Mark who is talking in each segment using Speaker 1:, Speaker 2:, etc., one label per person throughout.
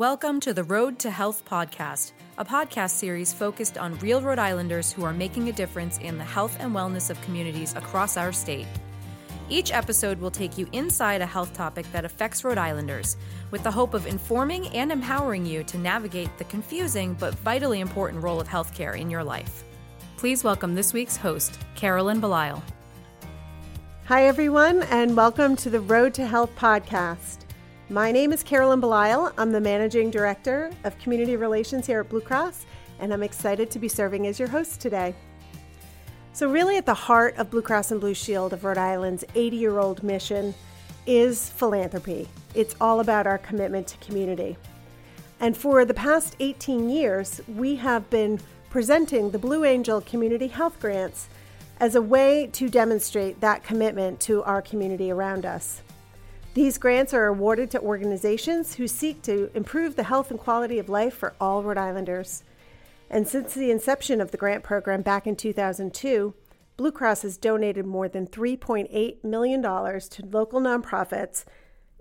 Speaker 1: Welcome to the Road to Health podcast, a podcast series focused on real Rhode Islanders who are making a difference in the health and wellness of communities across our state. Each episode will take you inside a health topic that affects Rhode Islanders, with the hope of informing and empowering you to navigate the confusing but vitally important role of healthcare in your life. Please welcome this week's host, Carolyn Belisle.
Speaker 2: Hi, everyone, and welcome to the Road to Health podcast. My name is Carolyn Belisle. I'm the Managing Director of Community Relations here at Blue Cross, and I'm excited to be serving as your host today. So, really, at the heart of Blue Cross and Blue Shield of Rhode Island's 80 year old mission is philanthropy. It's all about our commitment to community. And for the past 18 years, we have been presenting the Blue Angel Community Health Grants as a way to demonstrate that commitment to our community around us. These grants are awarded to organizations who seek to improve the health and quality of life for all Rhode Islanders. And since the inception of the grant program back in 2002, Blue Cross has donated more than $3.8 million to local nonprofits,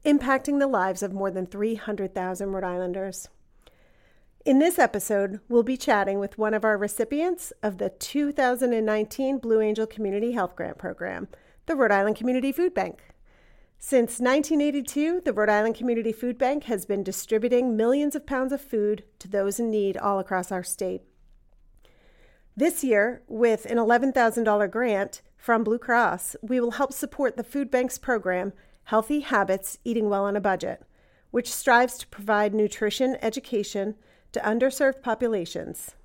Speaker 2: impacting the lives of more than 300,000 Rhode Islanders. In this episode, we'll be chatting with one of our recipients of the 2019 Blue Angel Community Health Grant Program, the Rhode Island Community Food Bank. Since 1982, the Rhode Island Community Food Bank has been distributing millions of pounds of food to those in need all across our state. This year, with an $11,000 grant from Blue Cross, we will help support the food bank's program, Healthy Habits Eating Well on a Budget, which strives to provide nutrition education to underserved populations.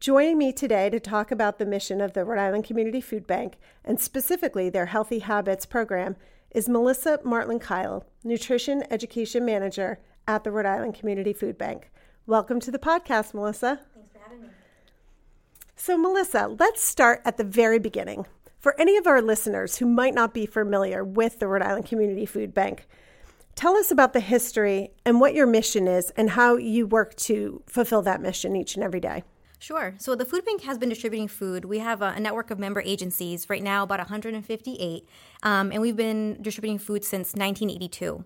Speaker 2: Joining me today to talk about the mission of the Rhode Island Community Food Bank and specifically their Healthy Habits program is Melissa Martland Kile, Nutrition Education Manager at the Rhode Island Community Food Bank. Welcome to the podcast, Melissa.
Speaker 3: Thanks for having me.
Speaker 2: So, Melissa, let's start at the very beginning. For any of our listeners who might not be familiar with the Rhode Island Community Food Bank, tell us about the history and what your mission is and how you work to fulfill that mission each and every day.
Speaker 3: Sure. So the food bank has been distributing food. We have a, network of member agencies right now, about 158, um, and we've been distributing food since 1982.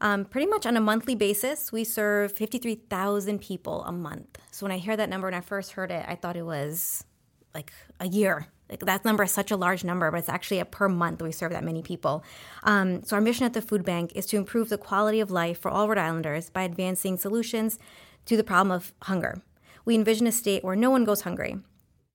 Speaker 3: Um, pretty much on a monthly basis, we serve 53,000 people a month. So when I hear that number, when I first heard it, I thought it was like a year. Like that number is such a large number, but it's actually a per month we serve that many people. Um, so our mission at the food bank is to improve the quality of life for all Rhode Islanders by advancing solutions to the problem of hunger we envision a state where no one goes hungry.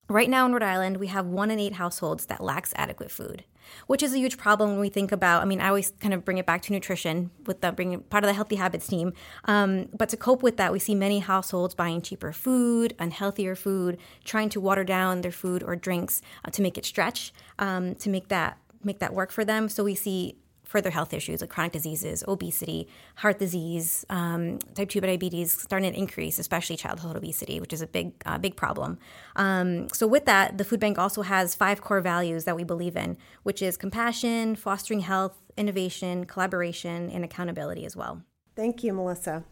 Speaker 3: Right now in Rhode Island, we have one in eight households that lacks adequate food, which is a huge problem when we think about. I mean, I always kind of bring it back to nutrition with the bringing part of the healthy habits team. Um, but to cope with that, we see many households buying cheaper food, unhealthier food, trying to water down their food or drinks uh, to make it stretch, um, to make that make that work for them. So we see further health issues like chronic diseases, obesity, heart disease, um, type 2 diabetes starting to increase, especially childhood obesity, which is a big, uh, big problem. Um, so, with that, the food bank also has five core values that we believe in, which is compassion, fostering health, innovation, collaboration, and accountability as well.
Speaker 2: Thank you, Melissa.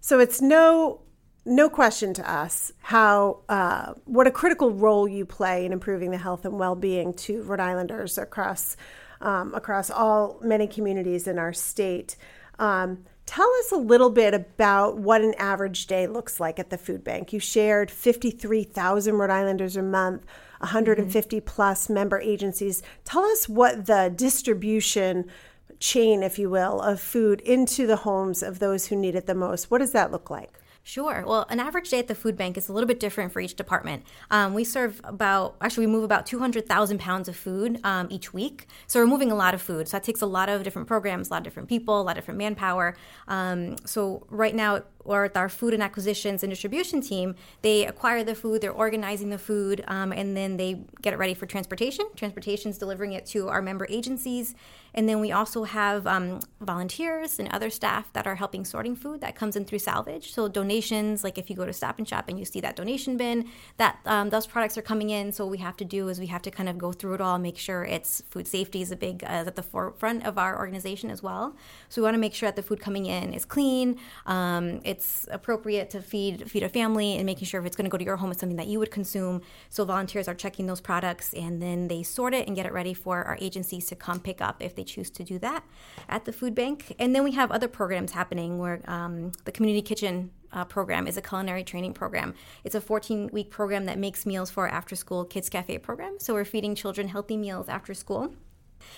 Speaker 2: So, it's no no question to us how uh, what a critical role you play in improving the health and well-being to Rhode Islanders across um, across all many communities in our state. Um, tell us a little bit about what an average day looks like at the food bank. You shared 53,000 Rhode Islanders a month, 150 mm-hmm. plus member agencies. Tell us what the distribution chain, if you will, of food into the homes of those who need it the most. What does that look like?
Speaker 3: Sure. Well, an average day at the food bank is a little bit different for each department. Um, we serve about, actually, we move about 200,000 pounds of food um, each week. So we're moving a lot of food. So that takes a lot of different programs, a lot of different people, a lot of different manpower. Um, so right now, or with our food and acquisitions and distribution team, they acquire the food, they're organizing the food, um, and then they get it ready for transportation. Transportation's delivering it to our member agencies. And then we also have um, volunteers and other staff that are helping sorting food that comes in through salvage. So donations. Like if you go to Stop and Shop and you see that donation bin, that um, those products are coming in. So what we have to do is we have to kind of go through it all, make sure it's food safety is a big uh, at the forefront of our organization as well. So we want to make sure that the food coming in is clean, um, it's appropriate to feed feed a family, and making sure if it's going to go to your home, it's something that you would consume. So volunteers are checking those products and then they sort it and get it ready for our agencies to come pick up if they choose to do that at the food bank. And then we have other programs happening where um, the community kitchen uh, program is a culinary training program. It's a 14 week program that makes meals for our after school kids cafe program. So we're feeding children healthy meals after school.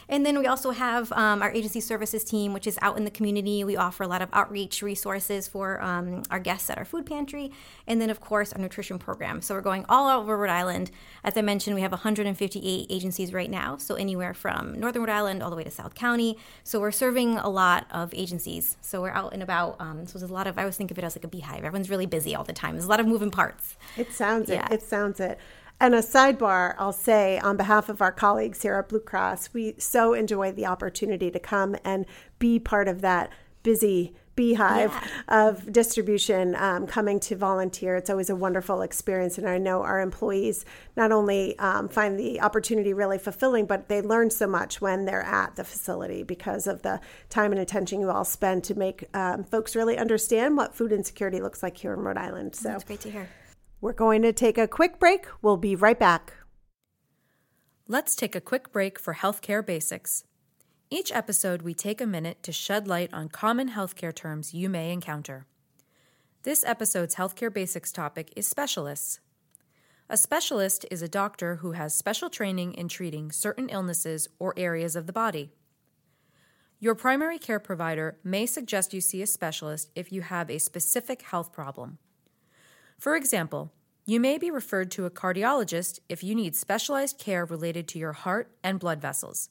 Speaker 3: And then we also have um, our agency services team, which is out in the community. We offer a lot of outreach resources for um, our guests at our food pantry. And then, of course, our nutrition program. So we're going all over Rhode Island. As I mentioned, we have 158 agencies right now. So anywhere from Northern Rhode Island all the way to South County. So we're serving a lot of agencies. So we're out and about. Um, so there's a lot of, I always think of it as like a beehive. Everyone's really busy all the time. There's a lot of moving parts.
Speaker 2: It sounds yeah. it. It sounds it. And a sidebar, I'll say on behalf of our colleagues here at Blue Cross, we so enjoy the opportunity to come and be part of that busy beehive yeah. of distribution um, coming to volunteer. It's always a wonderful experience. And I know our employees not only um, find the opportunity really fulfilling, but they learn so much when they're at the facility because of the time and attention you all spend to make um, folks really understand what food insecurity looks like here in Rhode Island.
Speaker 3: So that's great to hear.
Speaker 2: We're going to take a quick break. We'll be right back.
Speaker 1: Let's take a quick break for healthcare basics. Each episode, we take a minute to shed light on common healthcare terms you may encounter. This episode's healthcare basics topic is specialists. A specialist is a doctor who has special training in treating certain illnesses or areas of the body. Your primary care provider may suggest you see a specialist if you have a specific health problem. For example, you may be referred to a cardiologist if you need specialized care related to your heart and blood vessels.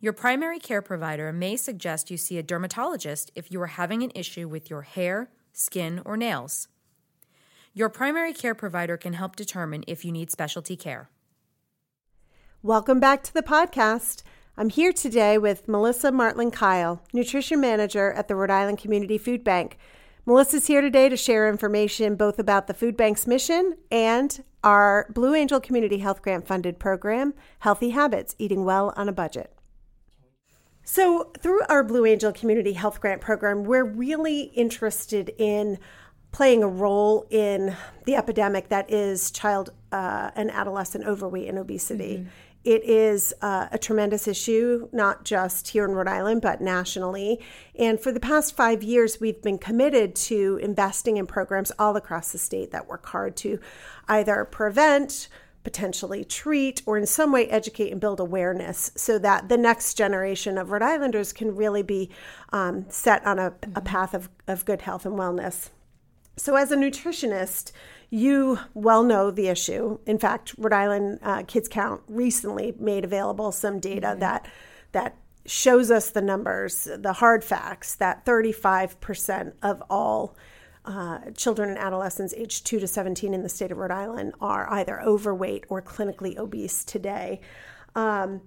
Speaker 1: Your primary care provider may suggest you see a dermatologist if you are having an issue with your hair, skin, or nails. Your primary care provider can help determine if you need specialty care.
Speaker 2: Welcome back to the podcast. I'm here today with Melissa Martland Kile, Nutrition Manager at the Rhode Island Community Food Bank. Melissa's here today to share information both about the food bank's mission and our Blue Angel Community Health Grant funded program, Healthy Habits Eating Well on a Budget. So, through our Blue Angel Community Health Grant program, we're really interested in playing a role in the epidemic that is child uh, and adolescent overweight and obesity. Mm-hmm. It is uh, a tremendous issue, not just here in Rhode Island, but nationally. And for the past five years, we've been committed to investing in programs all across the state that work hard to either prevent, potentially treat, or in some way educate and build awareness so that the next generation of Rhode Islanders can really be um, set on a, a path of, of good health and wellness. So, as a nutritionist, you well know the issue. In fact, Rhode Island uh, Kids Count recently made available some data mm-hmm. that that shows us the numbers, the hard facts that 35% of all uh, children and adolescents aged 2 to 17 in the state of Rhode Island are either overweight or clinically obese today. Um,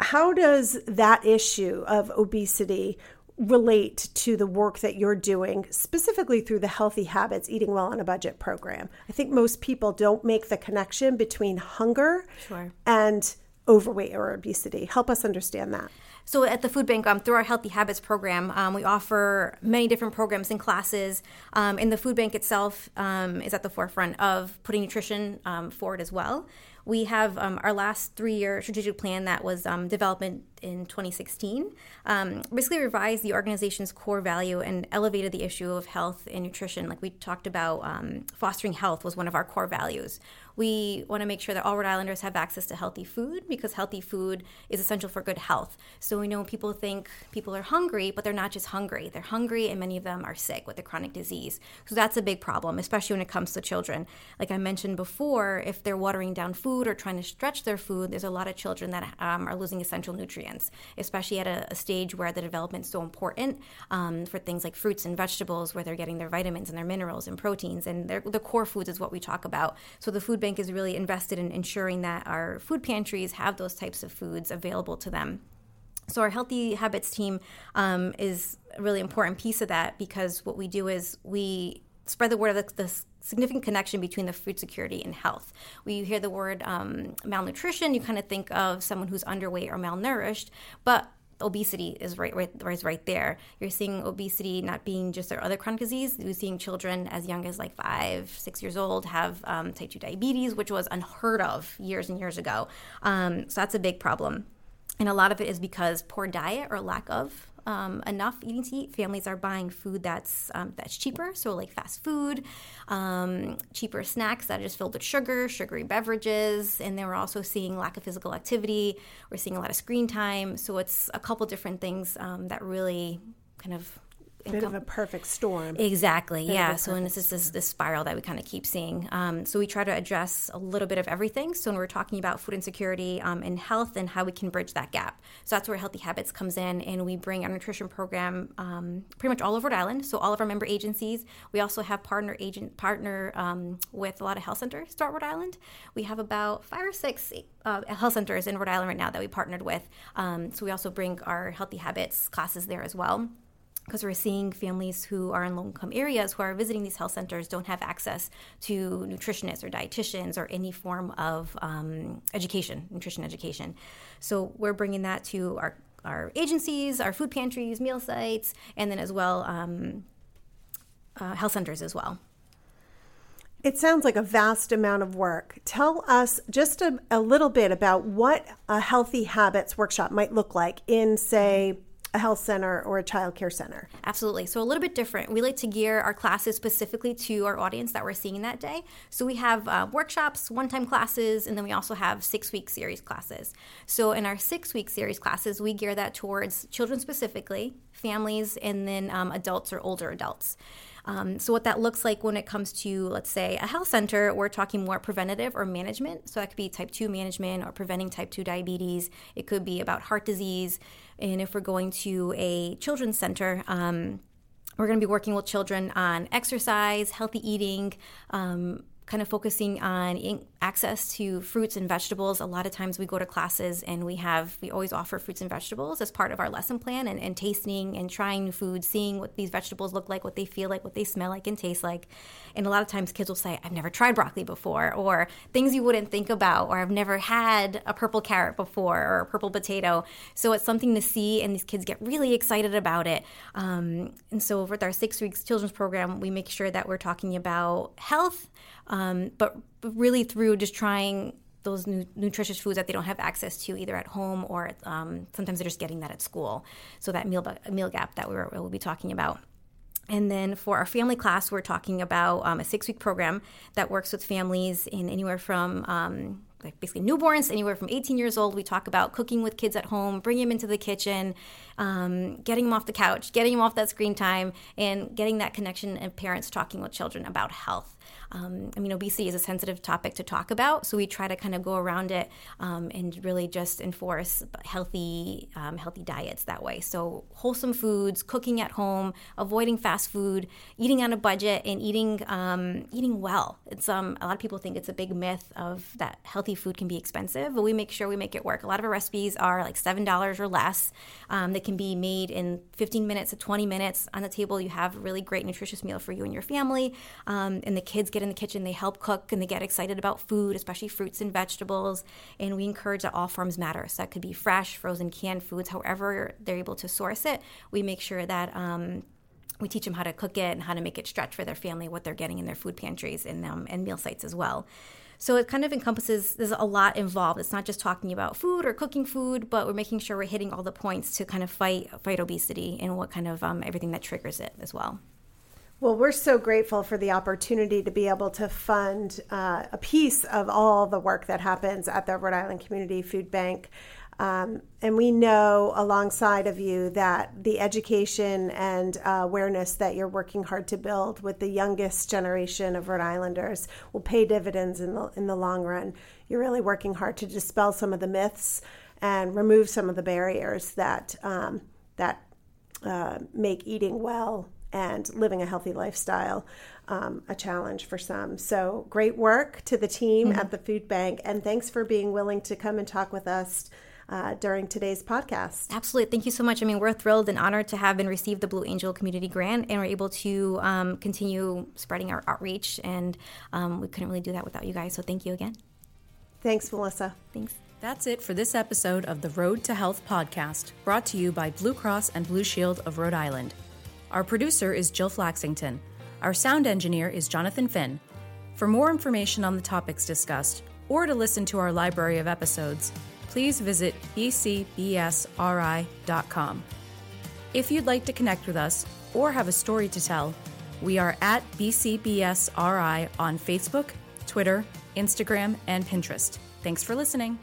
Speaker 2: how does that issue of obesity relate to the work that you're doing, specifically through the Healthy Habits Eating Well on a Budget program. I think most people don't make the connection between hunger sure. and overweight or obesity. Help us understand that.
Speaker 3: So at the food bank, um, through our Healthy Habits program, um, we offer many different programs and classes. Um, and the food bank itself um, is at the forefront of putting nutrition um, forward as well. We have um, our last three-year strategic plan that was um, developed in 2016. Um, basically revised the organization's core value and elevated the issue of health and nutrition. Like we talked about, um, fostering health was one of our core values. We want to make sure that all Rhode Islanders have access to healthy food because healthy food is essential for good health. So we know people think people are hungry, but they're not just hungry. They're hungry, and many of them are sick with a chronic disease. So that's a big problem, especially when it comes to children. Like I mentioned before, if they're watering down food or trying to stretch their food, there's a lot of children that um, are losing essential nutrients, especially at a, a, stage where the development is so important um, for things like fruits and vegetables, where they're getting their vitamins and their minerals and proteins. And the core foods is what we talk about. So the food bank is really invested in ensuring that our food pantries have those types of foods available to them. So our healthy habits team um, is a really important piece of that because what we do is we spread the word of the, the significant connection between the food security and health. When you hear the word um, malnutrition, you kind of think of someone who's underweight or malnourished, but obesity is right, right, right, right there. You're seeing obesity not being just their other chronic disease. You're seeing children as young as like five, six years old have um, type 2 diabetes, which was unheard of years and years ago. Um, so that's a big problem. And a lot of it is because poor diet or lack of um, enough eating to eat. Families are buying food that's um, that's cheaper, so like fast food, um, cheaper snacks that are just filled with sugar, sugary beverages, and then we're also seeing lack of physical activity. We're seeing a lot of screen time, so it's a couple different things um, that really kind of
Speaker 2: bit of a perfect storm.
Speaker 3: Exactly. Bit yeah. So and this is this, this spiral that we kind of keep seeing. Um, so we try to address a little bit of everything. So when we're talking about food insecurity um, and health and how we can bridge that gap. So that's where Healthy Habits comes in, and we bring our nutrition program um, pretty much all over Rhode Island. So all of our member agencies. We also have partner agent partner um, with a lot of health centers throughout Rhode Island. We have about five or six uh, health centers in Rhode Island right now that we partnered with. Um, so we also bring our Healthy Habits classes there as well because we're seeing families who are in low income areas who are visiting these health centers don't have access to nutritionists or dietitians or any form of um, education, nutrition education. So we're bringing that to our, our agencies, our food pantries, meal sites, and then as well um, uh, health centers as well.
Speaker 2: It sounds like a vast amount of work. Tell us just a, a little bit about what a healthy habits workshop might look like in, say, a health center or a child care center.
Speaker 3: Absolutely. So a little bit different. We like to gear our classes specifically to our audience that we're seeing that day. So we have uh, workshops, one-time classes, and then we also have six-week series classes. So in our six-week series classes, we gear that towards children specifically, families, and then um, adults or older adults. Um, so, what that looks like when it comes to, let's say, a health center, we're talking more preventative or management. So, that could be type 2 management or preventing type 2 diabetes. It could be about heart disease. And if we're going to a children's center, um, we're going to be working with children on exercise, healthy eating, um, kind of focusing on access to fruits and vegetables. A lot of times we go to classes and we have, we always offer fruits and vegetables as part of our lesson plan and, and tasting and trying new foods, seeing what these vegetables look like, what they feel like, what they smell like and taste like. And a lot of times kids will say, I've never tried broccoli before, or things you wouldn't think about, or I've never had a purple carrot before, or a purple potato. So it's something to see, and these kids get really excited about it. Um, and so with our six weeks children's program, we make sure that we're talking about health, um, but really through just trying those nu- nutritious foods that they don't have access to either at home or um, sometimes they're just getting that at school. So that meal meal gap that we will be talking about. And then for our family class, we're talking about um, a six week program that works with families in anywhere from um, like basically newborns, anywhere from 18 years old. We talk about cooking with kids at home, bring them into the kitchen, um, getting them off the couch, getting them off that screen time, and getting that connection and parents talking with children about health. Um, I mean, obesity is a sensitive topic to talk about, so we try to kind of go around it um, and really just enforce healthy, um, healthy diets that way. So wholesome foods, cooking at home, avoiding fast food, eating on a budget, and eating um, eating well. It's um, a lot of people think it's a big myth of that healthy food can be expensive, but we make sure we make it work. A lot of our recipes are like seven dollars or less. Um, they can be made in 15 minutes to 20 minutes. On the table, you have a really great nutritious meal for you and your family, and the kids get in the kitchen, they help cook, and they get excited about food, especially fruits and vegetables. And we encourage that all forms matter. So that could be fresh, frozen, canned foods, however they're able to source it. We make sure that. Um, we teach them how to cook it and how to make it stretch for their family, what they're getting in their food pantries and, um, and meal sites as well. So it kind of encompasses, there's a lot involved. It's not just talking about food or cooking food, but we're making sure we're hitting all the points to kind of fight fight obesity and what kind of um, everything that triggers it as well.
Speaker 2: Well, we're so grateful for the opportunity to be able to fund uh, a piece of all the work that happens at the Rhode Island Community Food Bank. Um, and we know alongside of you that the education and uh, awareness that you're working hard to build with the youngest generation of Rhode Islanders will pay dividends in the, in the long run. You're really working hard to dispel some of the myths and remove some of the barriers that, um, that uh, make eating well and living a healthy lifestyle um, a challenge for some. So great work to the team mm-hmm. at the food bank, and thanks for being willing to come and talk with us uh, during today's podcast.
Speaker 3: Absolutely. Thank you so much. I mean, we're thrilled and honored to have been received the Blue Angel Community Grant, and we're able to um, continue spreading our outreach. And um, we couldn't really do that without you guys. So thank you again.
Speaker 2: Thanks, Melissa.
Speaker 3: Thanks.
Speaker 1: That's it for this episode of the Road to Health podcast, brought to you by Blue Cross and Blue Shield of Rhode Island. Our producer is Jill Flaxington. Our sound engineer is Jonathan Finn. For more information on the topics discussed, or to listen to our library of episodes, please visit bcbsri.com. If you'd like to connect with us or have a story to tell, we are at BCBSRI on Facebook, Twitter, Instagram, and Pinterest. Thanks for listening.